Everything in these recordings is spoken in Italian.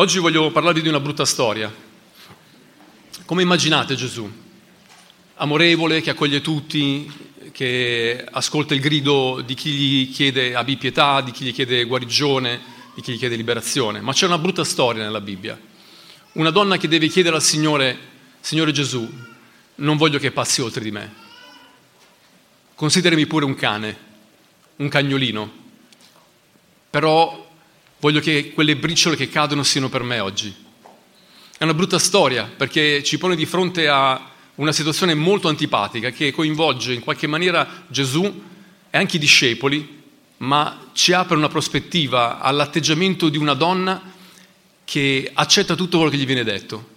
Oggi voglio parlarvi di una brutta storia. Come immaginate Gesù? Amorevole, che accoglie tutti, che ascolta il grido di chi gli chiede abbi pietà, di chi gli chiede guarigione, di chi gli chiede liberazione. Ma c'è una brutta storia nella Bibbia. Una donna che deve chiedere al Signore, Signore Gesù, non voglio che passi oltre di me. Considerami pure un cane, un cagnolino, però Voglio che quelle briciole che cadono siano per me oggi. È una brutta storia perché ci pone di fronte a una situazione molto antipatica che coinvolge in qualche maniera Gesù e anche i discepoli, ma ci apre una prospettiva all'atteggiamento di una donna che accetta tutto quello che gli viene detto.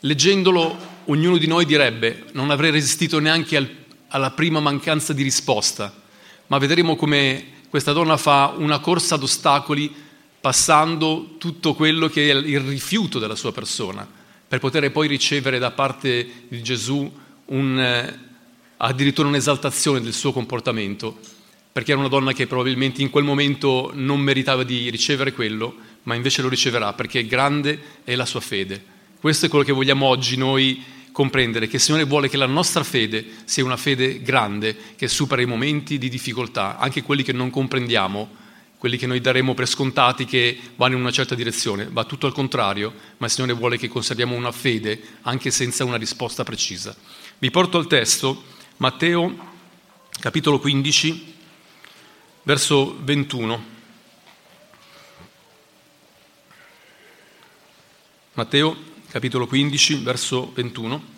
Leggendolo, ognuno di noi direbbe non avrei resistito neanche al, alla prima mancanza di risposta, ma vedremo come questa donna fa una corsa ad ostacoli passando tutto quello che è il rifiuto della sua persona, per poter poi ricevere da parte di Gesù un, eh, addirittura un'esaltazione del suo comportamento, perché era una donna che probabilmente in quel momento non meritava di ricevere quello, ma invece lo riceverà perché grande è la sua fede. Questo è quello che vogliamo oggi noi comprendere, che il Signore vuole che la nostra fede sia una fede grande, che supera i momenti di difficoltà, anche quelli che non comprendiamo, quelli che noi daremo per scontati che vanno in una certa direzione, va tutto al contrario, ma il Signore vuole che conserviamo una fede anche senza una risposta precisa. Vi porto al testo, Matteo capitolo 15, verso 21. Matteo capitolo 15, verso 21.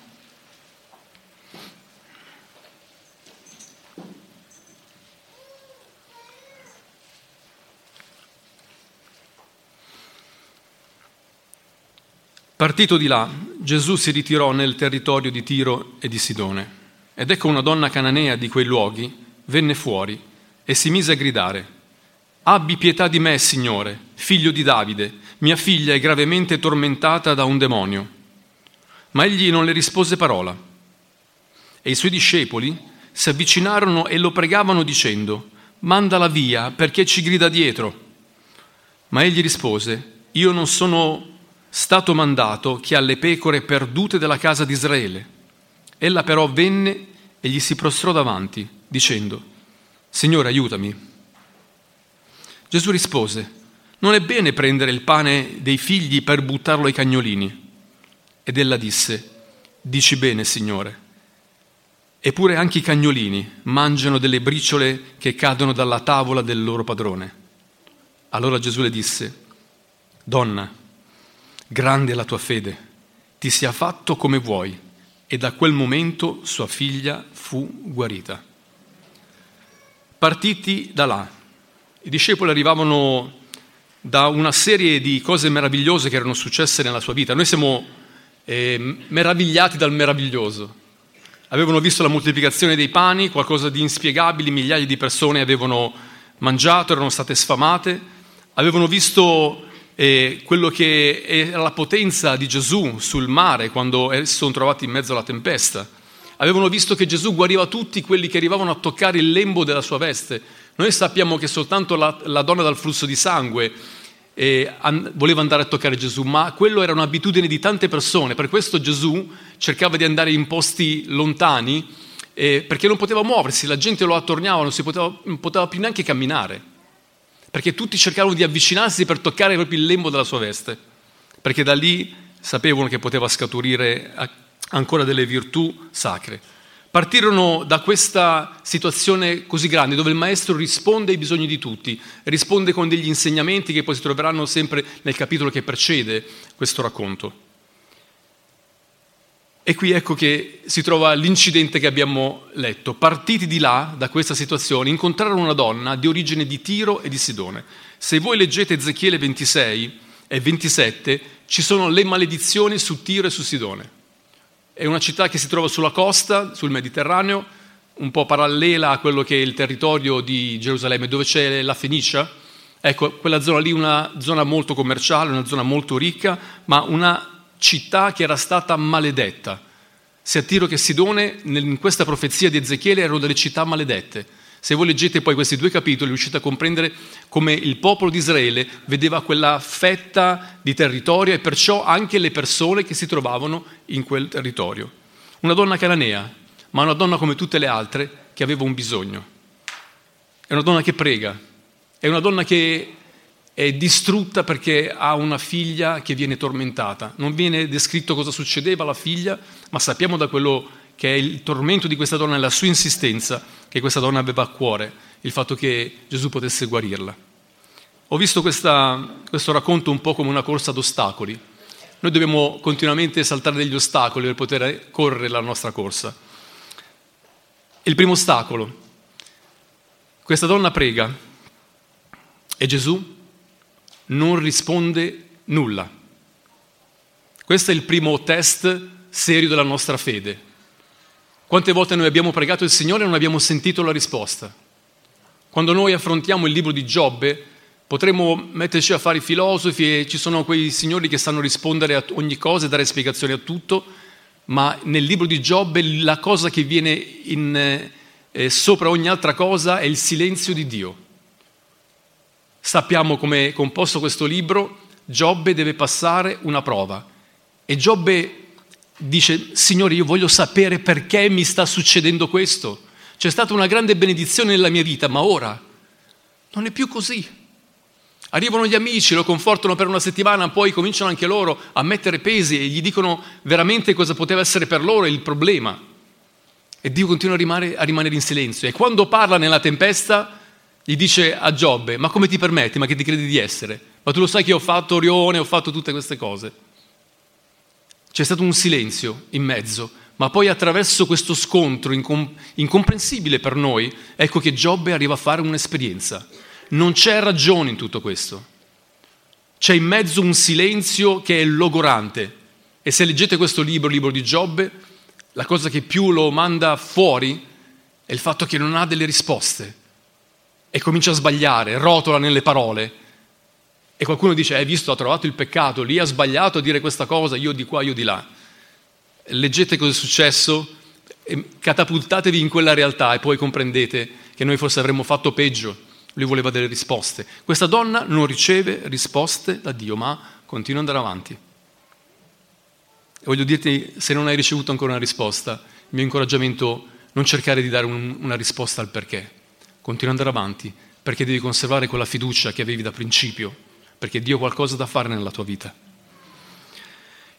Partito di là, Gesù si ritirò nel territorio di Tiro e di Sidone. Ed ecco una donna cananea di quei luoghi venne fuori e si mise a gridare, Abbi pietà di me, Signore, figlio di Davide, mia figlia è gravemente tormentata da un demonio. Ma egli non le rispose parola. E i suoi discepoli si avvicinarono e lo pregavano dicendo, Mandala via perché ci grida dietro. Ma egli rispose, Io non sono stato mandato che alle pecore perdute della casa di Israele. Ella però venne e gli si prostrò davanti, dicendo, Signore, aiutami. Gesù rispose, non è bene prendere il pane dei figli per buttarlo ai cagnolini. Ed ella disse, dici bene, Signore. Eppure anche i cagnolini mangiano delle briciole che cadono dalla tavola del loro padrone. Allora Gesù le disse, Donna, grande è la tua fede, ti sia fatto come vuoi. E da quel momento sua figlia fu guarita. Partiti da là, i discepoli arrivavano da una serie di cose meravigliose che erano successe nella sua vita. Noi siamo eh, meravigliati dal meraviglioso. Avevano visto la moltiplicazione dei pani, qualcosa di inspiegabile, migliaia di persone avevano mangiato, erano state sfamate, avevano visto e quello che era la potenza di Gesù sul mare quando si sono trovati in mezzo alla tempesta. Avevano visto che Gesù guariva tutti quelli che arrivavano a toccare il lembo della sua veste. Noi sappiamo che soltanto la, la donna dal flusso di sangue eh, an, voleva andare a toccare Gesù, ma quello era un'abitudine di tante persone. Per questo Gesù cercava di andare in posti lontani eh, perché non poteva muoversi, la gente lo attorniava, non, poteva, non poteva più neanche camminare perché tutti cercavano di avvicinarsi per toccare proprio il lembo della sua veste, perché da lì sapevano che poteva scaturire ancora delle virtù sacre. Partirono da questa situazione così grande dove il maestro risponde ai bisogni di tutti, risponde con degli insegnamenti che poi si troveranno sempre nel capitolo che precede questo racconto. E qui ecco che si trova l'incidente che abbiamo letto. Partiti di là, da questa situazione, incontrarono una donna di origine di Tiro e di Sidone. Se voi leggete Ezechiele 26 e 27, ci sono le maledizioni su Tiro e su Sidone. È una città che si trova sulla costa, sul Mediterraneo, un po' parallela a quello che è il territorio di Gerusalemme, dove c'è la Fenicia. Ecco, quella zona lì è una zona molto commerciale, una zona molto ricca, ma una città che era stata maledetta. Sia Tiro che Sidone, in questa profezia di Ezechiele, erano delle città maledette, Se voi leggete poi questi due capitoli riuscite a comprendere come il popolo di Israele vedeva quella fetta di territorio e perciò anche le persone che si trovavano in quel territorio. Una donna cananea, ma una donna come tutte le altre che aveva un bisogno. È una donna che prega, è una donna che è distrutta perché ha una figlia che viene tormentata. Non viene descritto cosa succedeva alla figlia, ma sappiamo da quello che è il tormento di questa donna e la sua insistenza che questa donna aveva a cuore, il fatto che Gesù potesse guarirla. Ho visto questa, questo racconto un po' come una corsa ad ostacoli. Noi dobbiamo continuamente saltare degli ostacoli per poter correre la nostra corsa. Il primo ostacolo, questa donna prega e Gesù non risponde nulla. Questo è il primo test serio della nostra fede. Quante volte noi abbiamo pregato il Signore e non abbiamo sentito la risposta? Quando noi affrontiamo il libro di Giobbe, potremmo metterci a fare i filosofi e ci sono quei signori che sanno rispondere a ogni cosa e dare spiegazioni a tutto, ma nel libro di Giobbe la cosa che viene in, eh, sopra ogni altra cosa è il silenzio di Dio. Sappiamo come è composto questo libro, Giobbe deve passare una prova e Giobbe dice, Signore, io voglio sapere perché mi sta succedendo questo. C'è stata una grande benedizione nella mia vita, ma ora non è più così. Arrivano gli amici, lo confortano per una settimana, poi cominciano anche loro a mettere pesi e gli dicono veramente cosa poteva essere per loro il problema. E Dio continua a rimanere, a rimanere in silenzio. E quando parla nella tempesta, gli dice a Giobbe, ma come ti permetti, ma che ti credi di essere? Ma tu lo sai che ho fatto Orione, ho fatto tutte queste cose. C'è stato un silenzio in mezzo, ma poi attraverso questo scontro incom- incomprensibile per noi, ecco che Giobbe arriva a fare un'esperienza. Non c'è ragione in tutto questo. C'è in mezzo un silenzio che è logorante. E se leggete questo libro, il libro di Giobbe, la cosa che più lo manda fuori è il fatto che non ha delle risposte e comincia a sbagliare, rotola nelle parole e qualcuno dice, hai visto, ha trovato il peccato, lì ha sbagliato a dire questa cosa, io di qua, io di là. Leggete cosa è successo, catapultatevi in quella realtà e poi comprendete che noi forse avremmo fatto peggio. Lui voleva delle risposte. Questa donna non riceve risposte da Dio, ma continua ad andare avanti. E voglio dirti, se non hai ricevuto ancora una risposta, il mio incoraggiamento è non cercare di dare un, una risposta al perché. Continua ad andare avanti, perché devi conservare quella fiducia che avevi da principio perché Dio ha qualcosa da fare nella tua vita.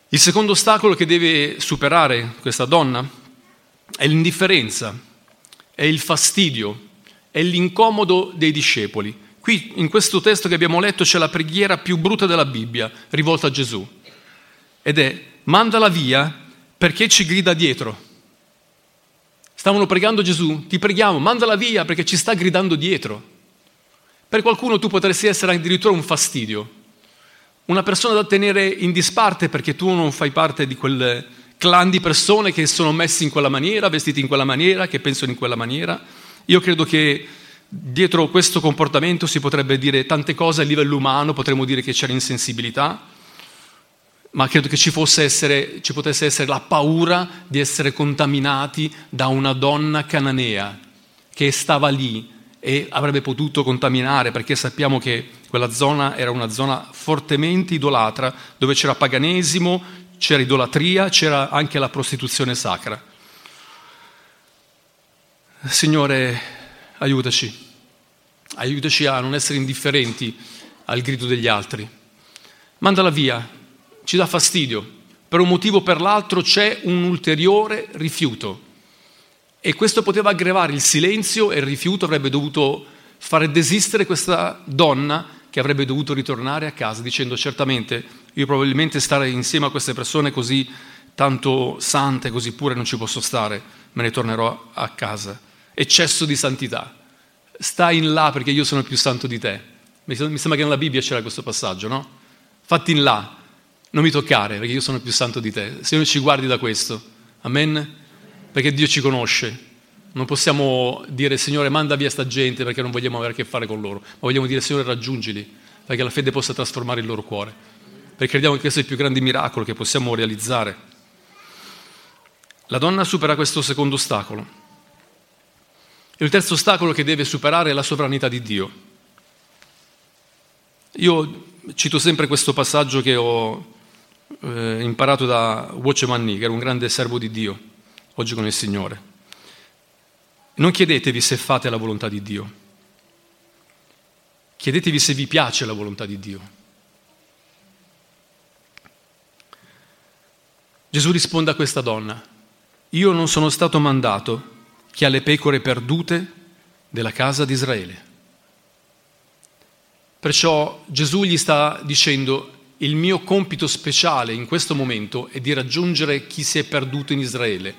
Il secondo ostacolo che deve superare questa donna è l'indifferenza, è il fastidio, è l'incomodo dei discepoli. Qui in questo testo che abbiamo letto c'è la preghiera più brutta della Bibbia rivolta a Gesù ed è mandala via perché ci grida dietro. Stavano pregando Gesù, ti preghiamo, mandala via perché ci sta gridando dietro. Per qualcuno tu potresti essere addirittura un fastidio, una persona da tenere in disparte perché tu non fai parte di quel clan di persone che sono messi in quella maniera, vestiti in quella maniera, che pensano in quella maniera. Io credo che dietro questo comportamento si potrebbe dire tante cose a livello umano, potremmo dire che c'era insensibilità, ma credo che ci, essere, ci potesse essere la paura di essere contaminati da una donna cananea che stava lì e avrebbe potuto contaminare perché sappiamo che quella zona era una zona fortemente idolatra dove c'era paganesimo, c'era idolatria, c'era anche la prostituzione sacra. Signore, aiutaci, aiutaci a non essere indifferenti al grido degli altri. Mandala via, ci dà fastidio, per un motivo o per l'altro c'è un ulteriore rifiuto. E questo poteva aggravare il silenzio e il rifiuto avrebbe dovuto fare desistere questa donna che avrebbe dovuto ritornare a casa dicendo certamente io probabilmente stare insieme a queste persone così tanto sante, così pure non ci posso stare, me ne tornerò a casa. Eccesso di santità. Stai in là perché io sono più santo di te. Mi sembra che nella Bibbia c'era questo passaggio, no? Fatti in là, non mi toccare perché io sono più santo di te. Se non ci guardi da questo, amen? perché Dio ci conosce. Non possiamo dire Signore manda via sta gente perché non vogliamo avere a che fare con loro, ma vogliamo dire Signore raggiungili perché la fede possa trasformare il loro cuore. Perché crediamo che questo è il più grande miracolo che possiamo realizzare. La donna supera questo secondo ostacolo. il terzo ostacolo che deve superare è la sovranità di Dio. Io cito sempre questo passaggio che ho eh, imparato da Watchman Nee, che era un grande servo di Dio, oggi con il Signore. Non chiedetevi se fate la volontà di Dio, chiedetevi se vi piace la volontà di Dio. Gesù risponde a questa donna, io non sono stato mandato che alle pecore perdute della casa di Israele. Perciò Gesù gli sta dicendo, il mio compito speciale in questo momento è di raggiungere chi si è perduto in Israele.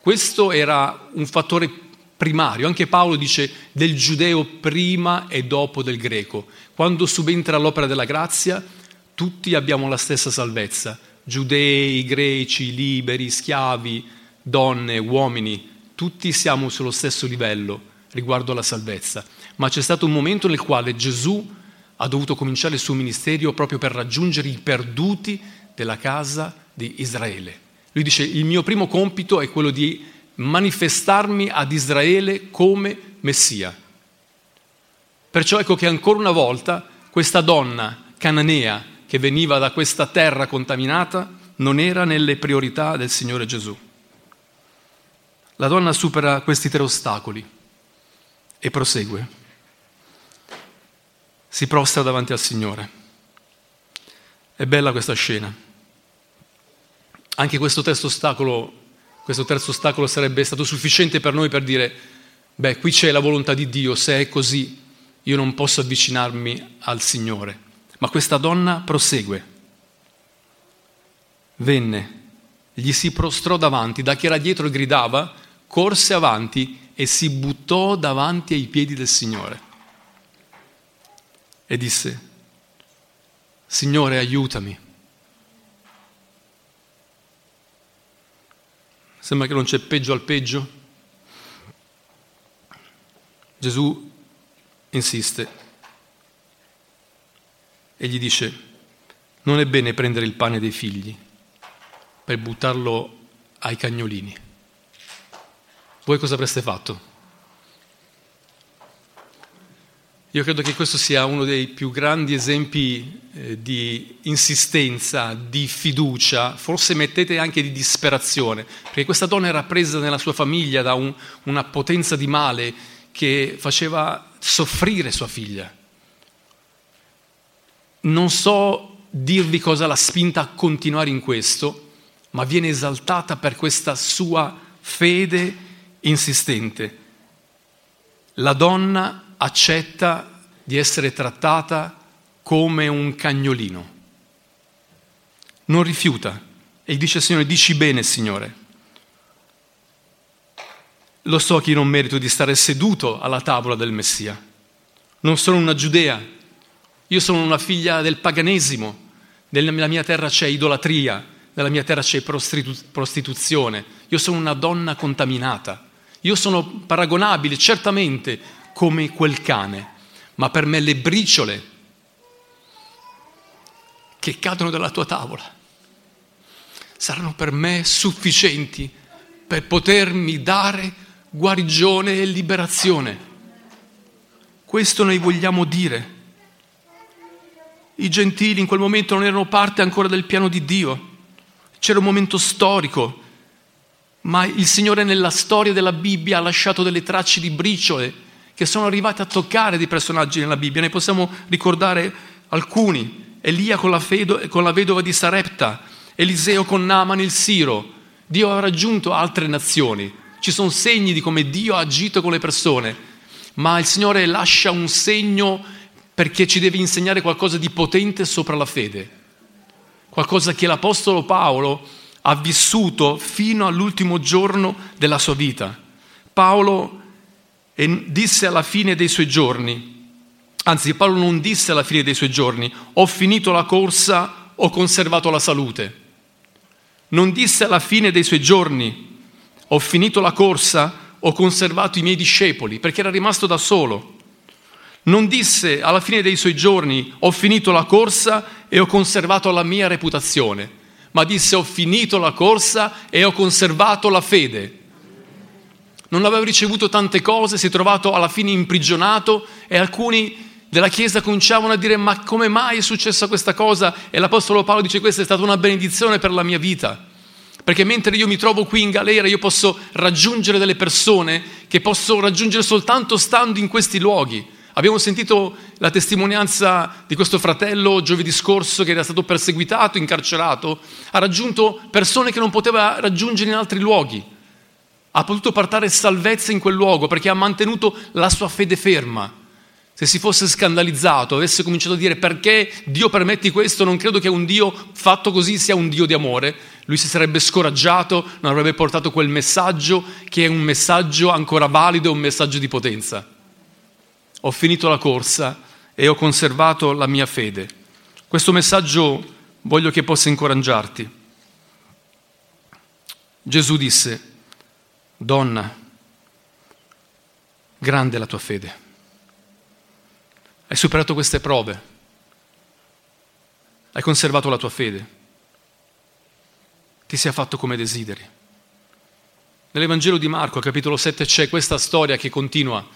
Questo era un fattore primario, anche Paolo dice del giudeo prima e dopo del greco. Quando subentra l'opera della grazia, tutti abbiamo la stessa salvezza, giudei, greci, liberi, schiavi, donne, uomini, tutti siamo sullo stesso livello riguardo alla salvezza. Ma c'è stato un momento nel quale Gesù ha dovuto cominciare il suo ministero proprio per raggiungere i perduti della casa di Israele. Lui dice, il mio primo compito è quello di manifestarmi ad Israele come Messia. Perciò ecco che ancora una volta questa donna cananea che veniva da questa terra contaminata non era nelle priorità del Signore Gesù. La donna supera questi tre ostacoli e prosegue si prostra davanti al Signore. È bella questa scena. Anche questo terzo ostacolo, questo terzo ostacolo sarebbe stato sufficiente per noi per dire, beh, qui c'è la volontà di Dio, se è così io non posso avvicinarmi al Signore. Ma questa donna prosegue. Venne, gli si prostrò davanti, da chi era dietro gridava, corse avanti e si buttò davanti ai piedi del Signore e disse, Signore aiutami. Sembra che non c'è peggio al peggio. Gesù insiste e gli dice, non è bene prendere il pane dei figli per buttarlo ai cagnolini. Voi cosa avreste fatto? Io credo che questo sia uno dei più grandi esempi eh, di insistenza, di fiducia, forse mettete anche di disperazione, perché questa donna era presa nella sua famiglia da un, una potenza di male che faceva soffrire sua figlia. Non so dirvi cosa l'ha spinta a continuare in questo, ma viene esaltata per questa sua fede insistente. La donna accetta di essere trattata come un cagnolino. Non rifiuta e dice al Signore, dici bene Signore. Lo so che io non merito di stare seduto alla tavola del Messia. Non sono una giudea, io sono una figlia del paganesimo, nella mia terra c'è idolatria, nella mia terra c'è prostitu- prostituzione, io sono una donna contaminata, io sono paragonabile certamente come quel cane, ma per me le briciole che cadono dalla tua tavola saranno per me sufficienti per potermi dare guarigione e liberazione. Questo noi vogliamo dire. I gentili in quel momento non erano parte ancora del piano di Dio, c'era un momento storico, ma il Signore nella storia della Bibbia ha lasciato delle tracce di briciole che sono arrivati a toccare dei personaggi nella Bibbia. Ne possiamo ricordare alcuni. Elia con la, fedo, con la vedova di Sarepta, Eliseo con Naaman il Siro. Dio ha raggiunto altre nazioni. Ci sono segni di come Dio ha agito con le persone, ma il Signore lascia un segno perché ci deve insegnare qualcosa di potente sopra la fede, qualcosa che l'Apostolo Paolo ha vissuto fino all'ultimo giorno della sua vita. Paolo e disse alla fine dei suoi giorni, anzi Paolo non disse alla fine dei suoi giorni, ho finito la corsa, ho conservato la salute. Non disse alla fine dei suoi giorni, ho finito la corsa, ho conservato i miei discepoli, perché era rimasto da solo. Non disse alla fine dei suoi giorni, ho finito la corsa e ho conservato la mia reputazione, ma disse ho finito la corsa e ho conservato la fede non aveva ricevuto tante cose, si è trovato alla fine imprigionato e alcuni della Chiesa cominciavano a dire ma come mai è successa questa cosa? E l'Apostolo Paolo dice questa è stata una benedizione per la mia vita. Perché mentre io mi trovo qui in galera io posso raggiungere delle persone che posso raggiungere soltanto stando in questi luoghi. Abbiamo sentito la testimonianza di questo fratello giovedì scorso che era stato perseguitato, incarcerato, ha raggiunto persone che non poteva raggiungere in altri luoghi. Ha potuto portare salvezza in quel luogo perché ha mantenuto la sua fede ferma. Se si fosse scandalizzato, avesse cominciato a dire perché Dio permetti questo, non credo che un Dio fatto così sia un Dio di amore, lui si sarebbe scoraggiato, non avrebbe portato quel messaggio che è un messaggio ancora valido, un messaggio di potenza. Ho finito la corsa e ho conservato la mia fede. Questo messaggio voglio che possa incoraggiarti. Gesù disse, donna, grande la tua fede hai superato queste prove. Hai conservato la tua fede. Ti sia fatto come desideri. Nell'Evangelo di Marco, capitolo 7, c'è questa storia che continua.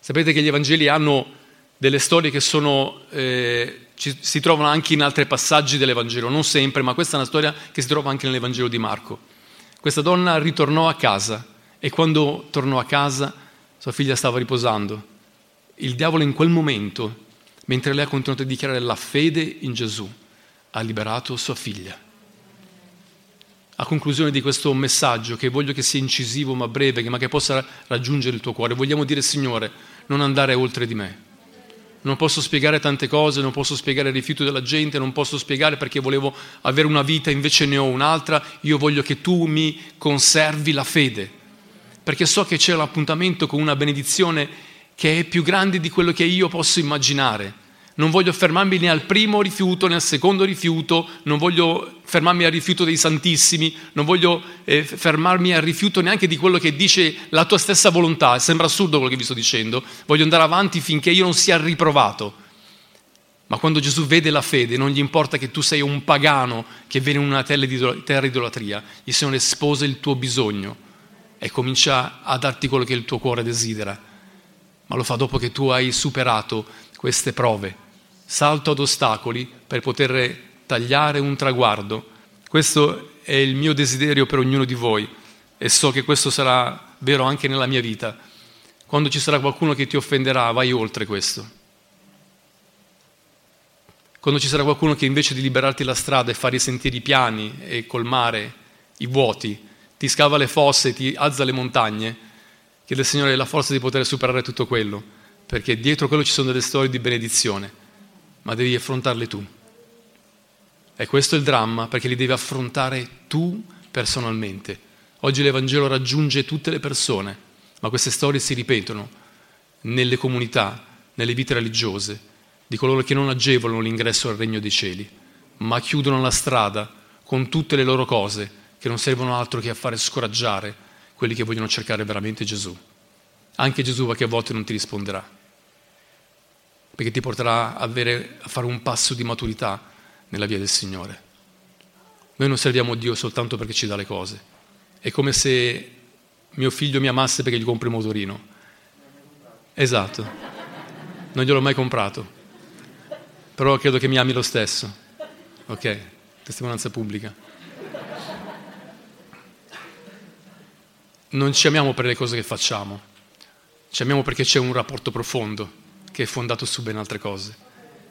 Sapete che gli Evangeli hanno delle storie che sono, eh, ci, si trovano anche in altri passaggi dell'Evangelo, non sempre, ma questa è una storia che si trova anche nell'Evangelo di Marco. Questa donna ritornò a casa e quando tornò a casa sua figlia stava riposando il diavolo in quel momento, mentre lei ha continuato a dichiarare la fede in Gesù, ha liberato sua figlia. A conclusione di questo messaggio, che voglio che sia incisivo ma breve, ma che possa raggiungere il tuo cuore, vogliamo dire Signore, non andare oltre di me. Non posso spiegare tante cose, non posso spiegare il rifiuto della gente, non posso spiegare perché volevo avere una vita, invece ne ho un'altra. Io voglio che tu mi conservi la fede, perché so che c'è l'appuntamento con una benedizione che è più grande di quello che io posso immaginare. Non voglio fermarmi né al primo rifiuto né al secondo rifiuto, non voglio fermarmi al rifiuto dei santissimi, non voglio eh, fermarmi al rifiuto neanche di quello che dice la tua stessa volontà. Sembra assurdo quello che vi sto dicendo. Voglio andare avanti finché io non sia riprovato. Ma quando Gesù vede la fede, non gli importa che tu sei un pagano che viene in una terra idolatria, gli Signore sposa il tuo bisogno e comincia a darti quello che il tuo cuore desidera ma lo fa dopo che tu hai superato queste prove. Salto ad ostacoli per poter tagliare un traguardo. Questo è il mio desiderio per ognuno di voi e so che questo sarà vero anche nella mia vita. Quando ci sarà qualcuno che ti offenderà, vai oltre questo. Quando ci sarà qualcuno che invece di liberarti la strada e fare i sentieri piani e colmare i vuoti, ti scava le fosse, ti alza le montagne, Chiede al Signore la forza di poter superare tutto quello, perché dietro quello ci sono delle storie di benedizione, ma devi affrontarle tu. E questo è il dramma, perché li devi affrontare tu personalmente. Oggi l'Evangelo raggiunge tutte le persone, ma queste storie si ripetono nelle comunità, nelle vite religiose, di coloro che non agevolano l'ingresso al regno dei cieli, ma chiudono la strada con tutte le loro cose che non servono altro che a fare scoraggiare quelli che vogliono cercare veramente Gesù. Anche Gesù che a volte non ti risponderà, perché ti porterà a, avere, a fare un passo di maturità nella via del Signore. Noi non serviamo Dio soltanto perché ci dà le cose. È come se mio figlio mi amasse perché gli compro il motorino. Esatto, non gliel'ho mai comprato, però credo che mi ami lo stesso. Ok, testimonianza pubblica. Non ci amiamo per le cose che facciamo, ci amiamo perché c'è un rapporto profondo che è fondato su ben altre cose.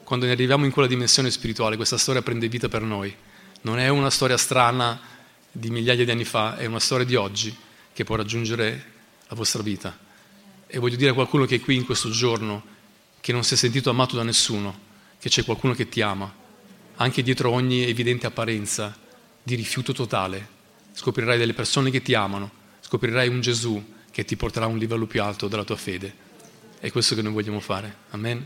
Quando ne arriviamo in quella dimensione spirituale, questa storia prende vita per noi. Non è una storia strana di migliaia di anni fa, è una storia di oggi che può raggiungere la vostra vita. E voglio dire a qualcuno che è qui in questo giorno, che non si è sentito amato da nessuno, che c'è qualcuno che ti ama, anche dietro ogni evidente apparenza di rifiuto totale, scoprirai delle persone che ti amano scoprirai un Gesù che ti porterà a un livello più alto della tua fede. È questo che noi vogliamo fare. Amen.